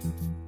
Mm-hmm.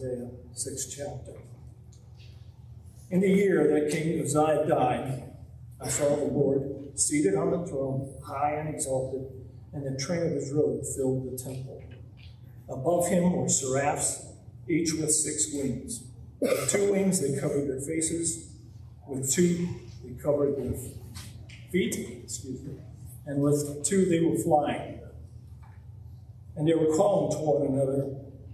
Isaiah, sixth chapter. In the year that King Uzziah died, I saw the Lord seated on the throne, high and exalted, and the train of his robe filled the temple. Above him were seraphs, each with six wings. With two wings they covered their faces, with two they covered their feet, excuse me, and with two they were flying. And they were calling to one another,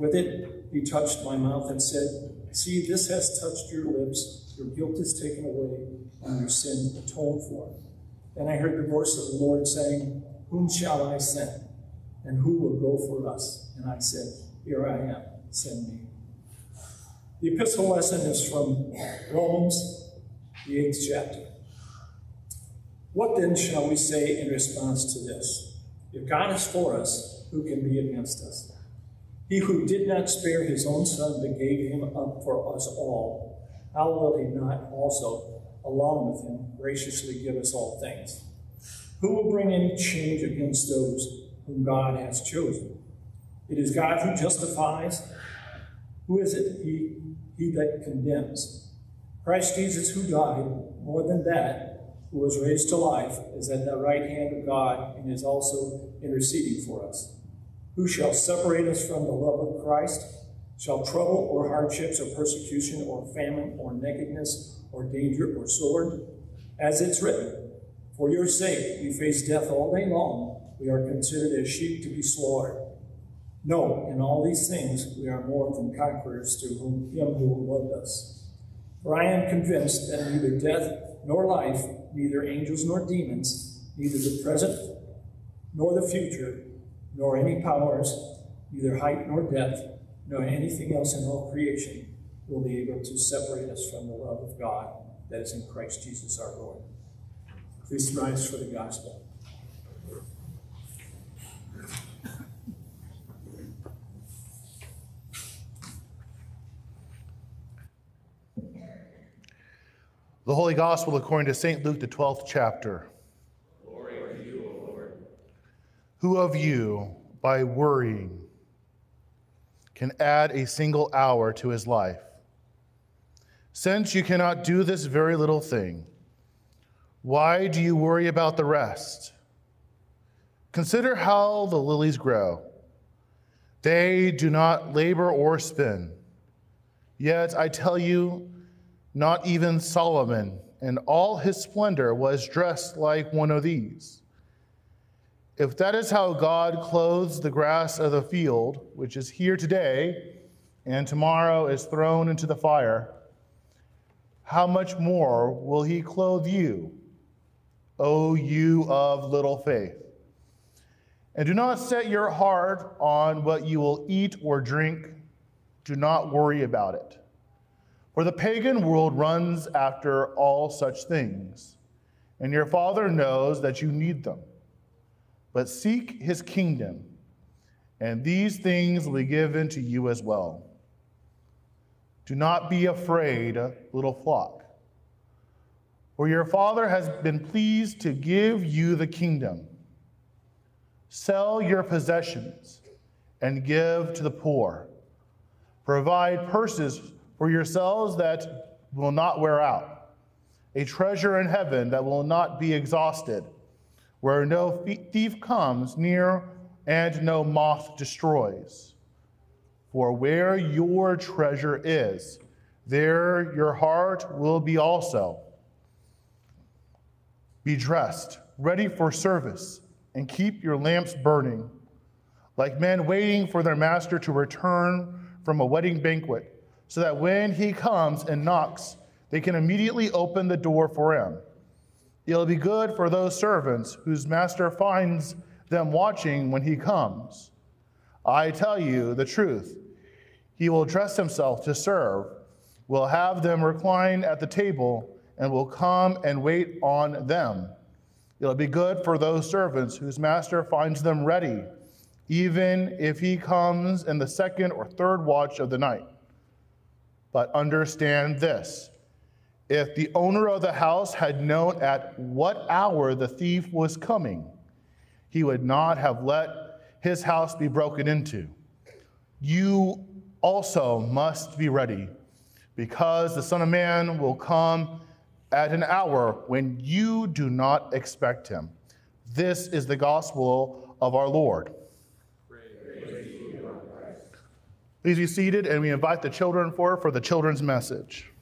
With it, he touched my mouth and said, See, this has touched your lips. Your guilt is taken away, and your sin atoned for. Then I heard the voice of the Lord saying, Whom shall I send? And who will go for us? And I said, Here I am, send me. The epistle lesson is from Romans, the eighth chapter. What then shall we say in response to this? If God is for us, who can be against us? He who did not spare his own son, but gave him up for us all, how will he not also, along with him, graciously give us all things? Who will bring any change against those whom God has chosen? It is God who justifies. Who is it? He, he that condemns. Christ Jesus, who died, more than that, who was raised to life, is at the right hand of God and is also interceding for us. Who shall separate us from the love of Christ? Shall trouble or hardships or persecution or famine or nakedness or danger or sword? As it's written, For your sake we face death all day long. We are considered as sheep to be slaughtered. No, in all these things we are more than conquerors through whom, him who loved us. For I am convinced that neither death nor life, neither angels nor demons, neither the present nor the future, nor any powers, neither height nor depth, nor anything else in all creation will be able to separate us from the love of God that is in Christ Jesus our Lord. Please rise for the gospel. The Holy Gospel according to St. Luke, the 12th chapter. Who of you, by worrying, can add a single hour to his life? Since you cannot do this very little thing, why do you worry about the rest? Consider how the lilies grow. They do not labor or spin. Yet I tell you, not even Solomon in all his splendor was dressed like one of these. If that is how God clothes the grass of the field, which is here today and tomorrow is thrown into the fire, how much more will he clothe you, O you of little faith? And do not set your heart on what you will eat or drink. Do not worry about it. For the pagan world runs after all such things, and your Father knows that you need them. But seek his kingdom, and these things will be given to you as well. Do not be afraid, little flock, for your Father has been pleased to give you the kingdom. Sell your possessions and give to the poor. Provide purses for yourselves that will not wear out, a treasure in heaven that will not be exhausted, where no thief comes near and no moth destroys. For where your treasure is, there your heart will be also. Be dressed, ready for service, and keep your lamps burning, like men waiting for their master to return from a wedding banquet so that when he comes and knocks, they can immediately open the door for him. It'll be good for those servants whose master finds them watching when he comes. I tell you the truth. He will dress himself to serve, will have them recline at the table, and will come and wait on them. It'll be good for those servants whose master finds them ready, even if he comes in the second or third watch of the night. But understand this if the owner of the house had known at what hour the thief was coming, he would not have let his house be broken into. You also must be ready, because the Son of Man will come at an hour when you do not expect him. This is the gospel of our Lord. Please be seated, and we invite the children forward for the children's message.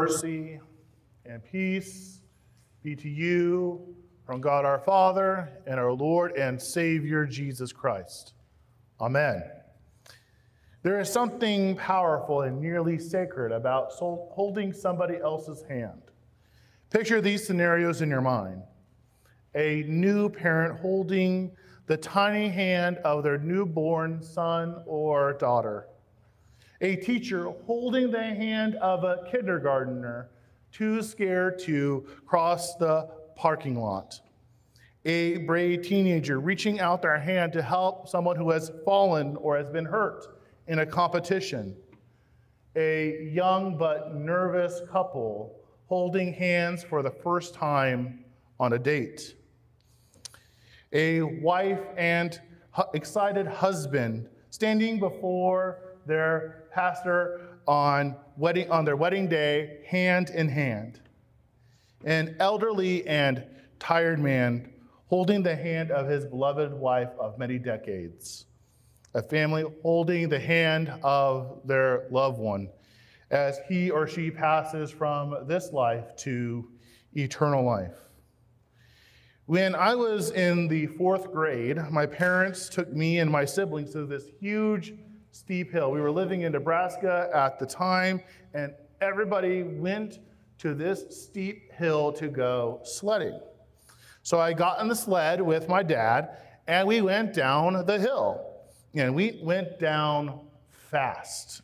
Mercy, and peace be to you from God our Father and our Lord and Savior Jesus Christ. Amen. There is something powerful and nearly sacred about holding somebody else's hand. Picture these scenarios in your mind a new parent holding the tiny hand of their newborn son or daughter, a teacher holding the hand of a kindergartner too scared to cross the parking lot, a brave teenager reaching out their hand to help someone who has fallen or has been hurt in a competition, a young but nervous couple holding hands for the first time on a date. A wife and excited husband standing before their pastor on wedding on their wedding day hand in hand. An elderly and tired man holding the hand of his beloved wife of many decades. A family holding the hand of their loved one as he or she passes from this life to eternal life. When I was in the fourth grade, my parents took me and my siblings to this huge, steep hill. We were living in Nebraska at the time, and everybody went to this steep hill to go sledding. So I got in the sled with my dad, and we went down the hill. And we went down fast.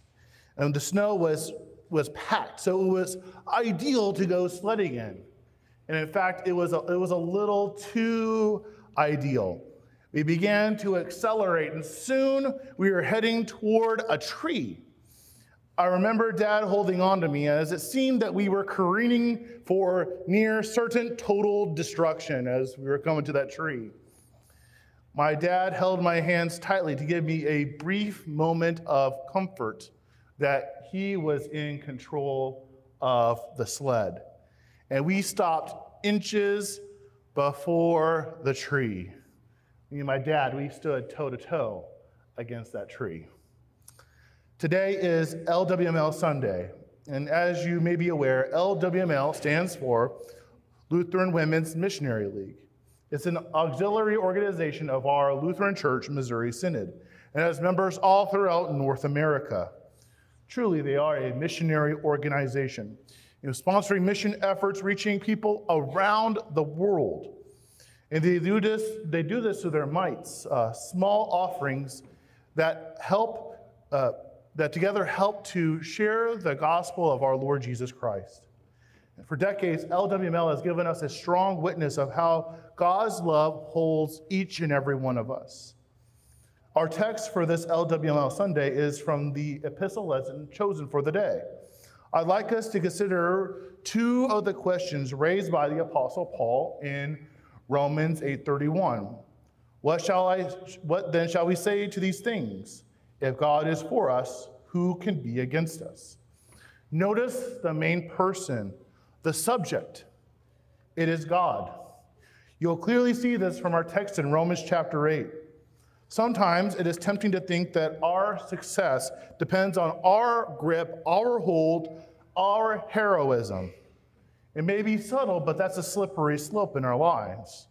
And the snow was, was packed, so it was ideal to go sledding in. And in fact, it was a, it was a little too ideal. We began to accelerate, and soon we were heading toward a tree. I remember dad holding on to me as it seemed that we were careening for near certain total destruction as we were coming to that tree. My dad held my hands tightly to give me a brief moment of comfort that he was in control of the sled and we stopped inches before the tree. Me and my dad, we stood toe to toe against that tree. Today is LWML Sunday, and as you may be aware, LWML stands for Lutheran Women's Missionary League. It's an auxiliary organization of our Lutheran Church Missouri Synod and has members all throughout North America. Truly, they are a missionary organization you know, sponsoring mission efforts, reaching people around the world. And they do this, they do this through their mites, uh, small offerings that help, uh, that together help to share the gospel of our Lord Jesus Christ. And for decades, LWML has given us a strong witness of how God's love holds each and every one of us. Our text for this LWML Sunday is from the epistle lesson chosen for the day. I'd like us to consider two of the questions raised by the apostle Paul in Romans 8:31. What shall I what then shall we say to these things? If God is for us, who can be against us? Notice the main person, the subject. It is God. You'll clearly see this from our text in Romans chapter 8. Sometimes it is tempting to think that our success depends on our grip, our hold, our heroism. It may be subtle, but that's a slippery slope in our lives.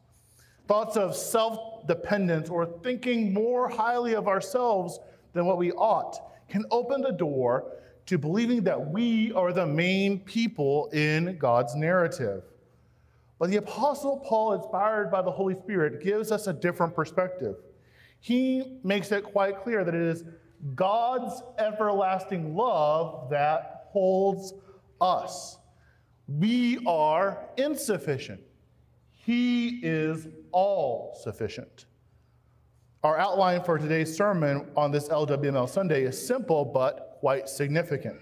Thoughts of self dependence or thinking more highly of ourselves than what we ought can open the door to believing that we are the main people in God's narrative. But the Apostle Paul, inspired by the Holy Spirit, gives us a different perspective he makes it quite clear that it is God's everlasting love that holds us. We are insufficient. He is all sufficient. Our outline for today's sermon on this LWML Sunday is simple but quite significant.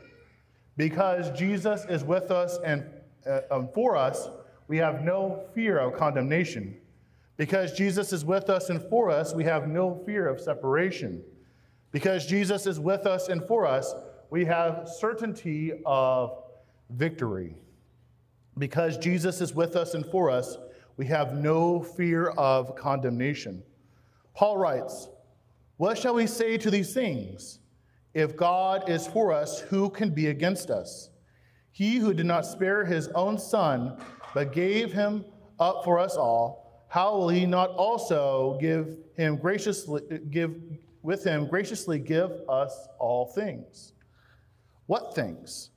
Because Jesus is with us and uh, um, for us, we have no fear of condemnation. Because Jesus is with us and for us, we have no fear of separation. Because Jesus is with us and for us, we have certainty of victory. Because Jesus is with us and for us, we have no fear of condemnation. Paul writes, What shall we say to these things? If God is for us, who can be against us? He who did not spare his own son, but gave him up for us all, how will he not also give him graciously give with him graciously give us all things? What things?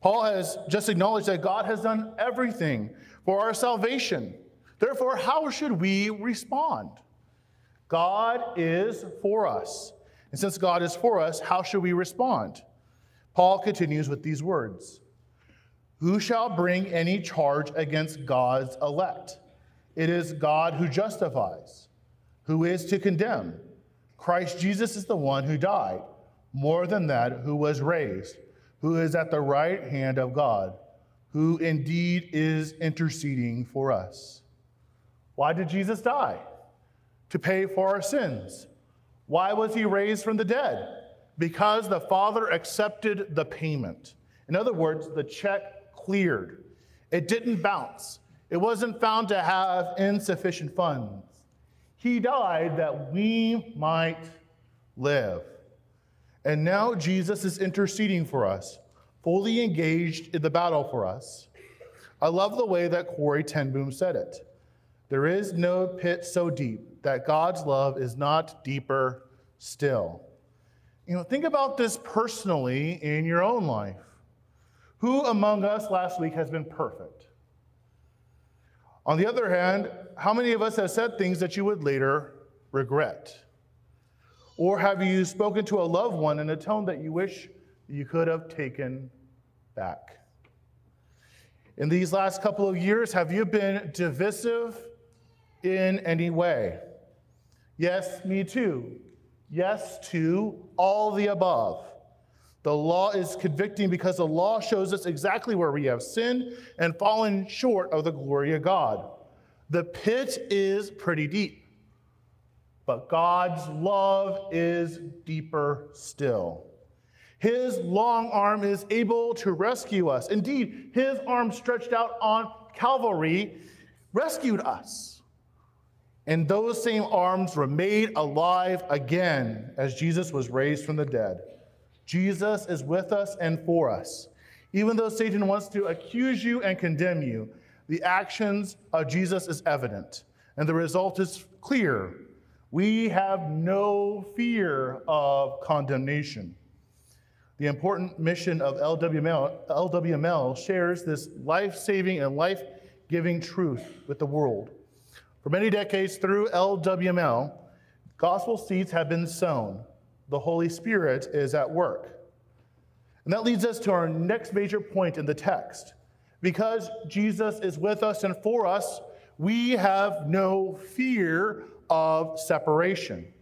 Paul has just acknowledged that God has done everything for our salvation. Therefore, how should we respond? God is for us. And since God is for us, how should we respond? Paul continues with these words Who shall bring any charge against God's elect? It is God who justifies. Who is to condemn? Christ Jesus is the one who died, more than that, who was raised, who is at the right hand of God, who indeed is interceding for us. Why did Jesus die? To pay for our sins. Why was he raised from the dead? Because the Father accepted the payment. In other words, the check cleared. It didn't bounce. It wasn't found to have insufficient funds. He died that we might live. And now Jesus is interceding for us, fully engaged in the battle for us. I love the way that Corrie ten Boom said it. There is no pit so deep that God's love is not deeper still. You know, think about this personally in your own life. Who among us last week has been perfect? On the other hand, how many of us have said things that you would later regret? Or have you spoken to a loved one in a tone that you wish you could have taken back? In these last couple of years, have you been divisive in any way? Yes, me too. Yes to all the above. The law is convicting because the law shows us exactly where we have sinned and fallen short of the glory of God. The pit is pretty deep, but God's love is deeper still. His long arm is able to rescue us. Indeed, his arm stretched out on Calvary rescued us. And those same arms were made alive again as Jesus was raised from the dead. Jesus is with us and for us. Even though Satan wants to accuse you and condemn you, the actions of Jesus is evident, and the result is clear. We have no fear of condemnation. The important mission of LWML, LWML shares this life saving and life giving truth with the world. For many decades through LWML, gospel seeds have been sown the Holy Spirit is at work. And that leads us to our next major point in the text. Because Jesus is with us and for us, we have no fear of separation.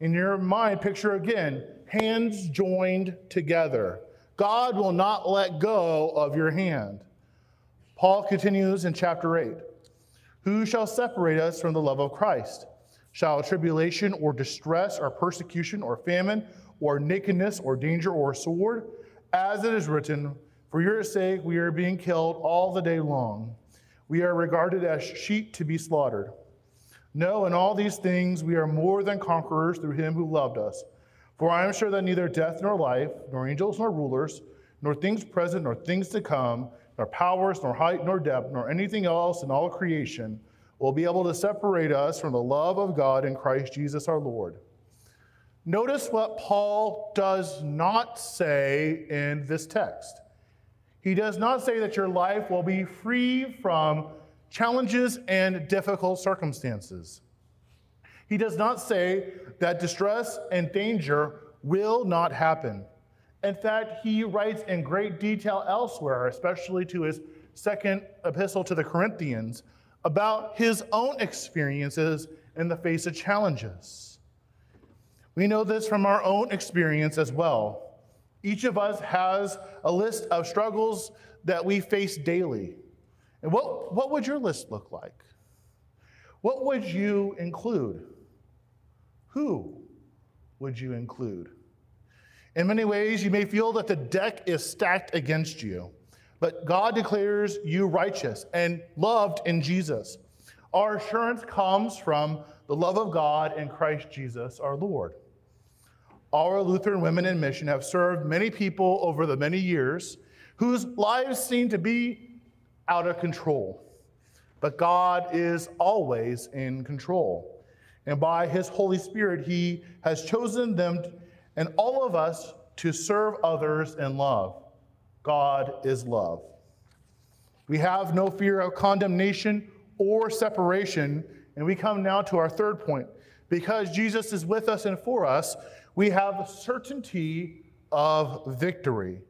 In your mind, picture again hands joined together. God will not let go of your hand. Paul continues in chapter 8 Who shall separate us from the love of Christ? Shall tribulation or distress or persecution or famine or nakedness or danger or sword? As it is written, For your sake we are being killed all the day long. We are regarded as sheep to be slaughtered. No, in all these things we are more than conquerors through him who loved us. For I am sure that neither death nor life, nor angels nor rulers, nor things present nor things to come, nor powers, nor height, nor depth, nor anything else in all creation will be able to separate us from the love of God in Christ Jesus our Lord. Notice what Paul does not say in this text. He does not say that your life will be free from challenges and difficult circumstances. He does not say that distress and danger will not happen. In fact, he writes in great detail elsewhere, especially to his second epistle to the Corinthians, about his own experiences in the face of challenges. We know this from our own experience as well. Each of us has a list of struggles that we face daily. And what, what would your list look like? What would you include? Who would you include? In many ways, you may feel that the deck is stacked against you. But God declares you righteous and loved in Jesus. Our assurance comes from the love of God in Christ Jesus our Lord. Our Lutheran women in mission have served many people over the many years, whose lives seem to be out of control. But God is always in control. And by his Holy Spirit, he has chosen them and all of us to serve others in love. God is love. We have no fear of condemnation or separation. And we come now to our third point. Because Jesus is with us and for us, we have certainty of victory.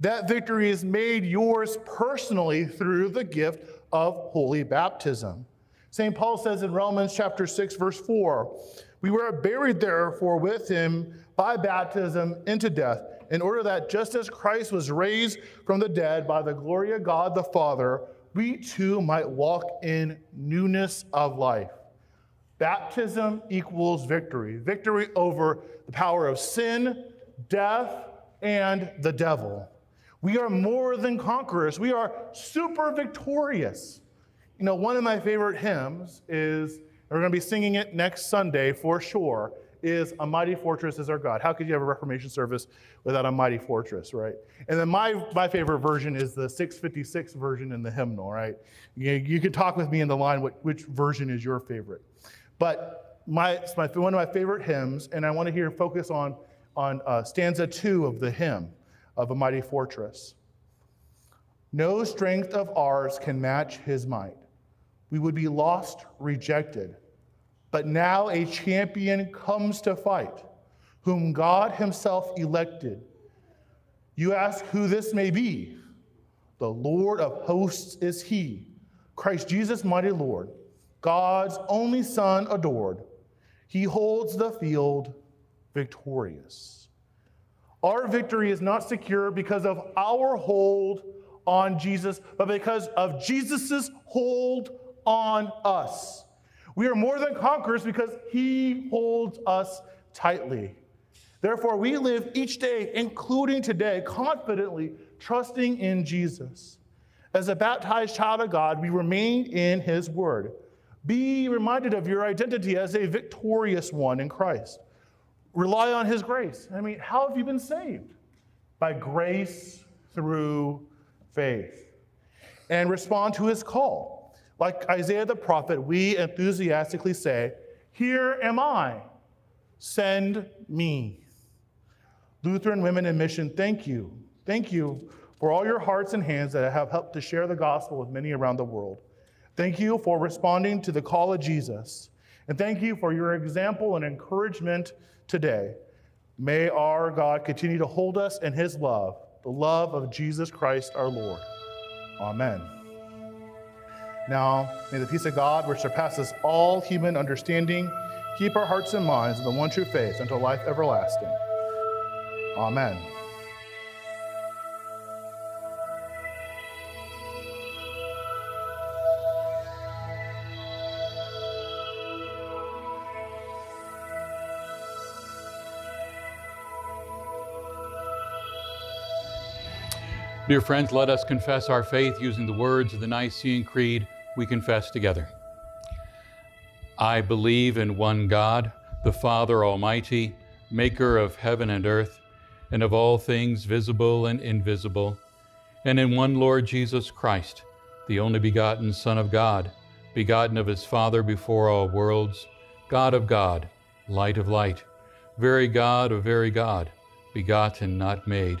That victory is made yours personally through the gift of holy baptism. St. Paul says in Romans chapter 6 verse 4, we were buried therefore with him by baptism into death, in order that just as Christ was raised from the dead by the glory of God the Father, we too might walk in newness of life. Baptism equals victory victory over the power of sin, death, and the devil. We are more than conquerors, we are super victorious. You know, one of my favorite hymns is, we're going to be singing it next Sunday for sure, is A Mighty Fortress is Our God. How could you have a Reformation service without a mighty fortress, right? And then my, my favorite version is the 656 version in the hymnal, right? You, you can talk with me in the line which version is your favorite. But my, it's my, one of my favorite hymns, and I want to hear focus on, on uh, stanza two of the hymn of A Mighty Fortress. No strength of ours can match his might. We would be lost, rejected. But now a champion comes to fight, whom God himself elected. You ask who this may be. The Lord of hosts is he, Christ Jesus, mighty Lord. God's only Son adored. He holds the field victorious. Our victory is not secure because of our hold on Jesus, but because of Jesus' hold on us. We are more than conquerors because he holds us tightly. Therefore, we live each day, including today, confidently trusting in Jesus. As a baptized child of God, we remain in his word. Be reminded of your identity as a victorious one in Christ. Rely on His grace. I mean, how have you been saved? By grace through faith. And respond to His call. Like Isaiah the prophet, we enthusiastically say, Here am I, send me. Lutheran Women in Mission, thank you. Thank you for all your hearts and hands that have helped to share the gospel with many around the world. Thank you for responding to the call of Jesus. And thank you for your example and encouragement today. May our God continue to hold us in his love, the love of Jesus Christ our Lord. Amen. Now, may the peace of God, which surpasses all human understanding, keep our hearts and minds in the one true faith until life everlasting. Amen. Dear friends, let us confess our faith using the words of the Nicene Creed we confess together. I believe in one God, the Father Almighty, maker of heaven and earth, and of all things visible and invisible, and in one Lord Jesus Christ, the only begotten Son of God, begotten of his Father before all worlds, God of God, light of light, very God of very God, begotten, not made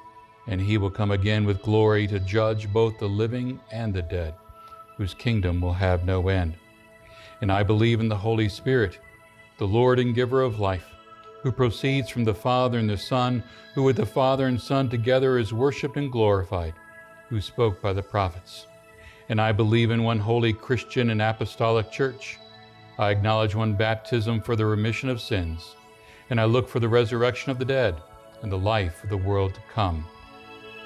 and he will come again with glory to judge both the living and the dead, whose kingdom will have no end. And I believe in the Holy Spirit, the Lord and giver of life, who proceeds from the Father and the Son, who with the Father and Son together is worshiped and glorified, who spoke by the prophets. And I believe in one holy Christian and apostolic church. I acknowledge one baptism for the remission of sins, and I look for the resurrection of the dead and the life of the world to come.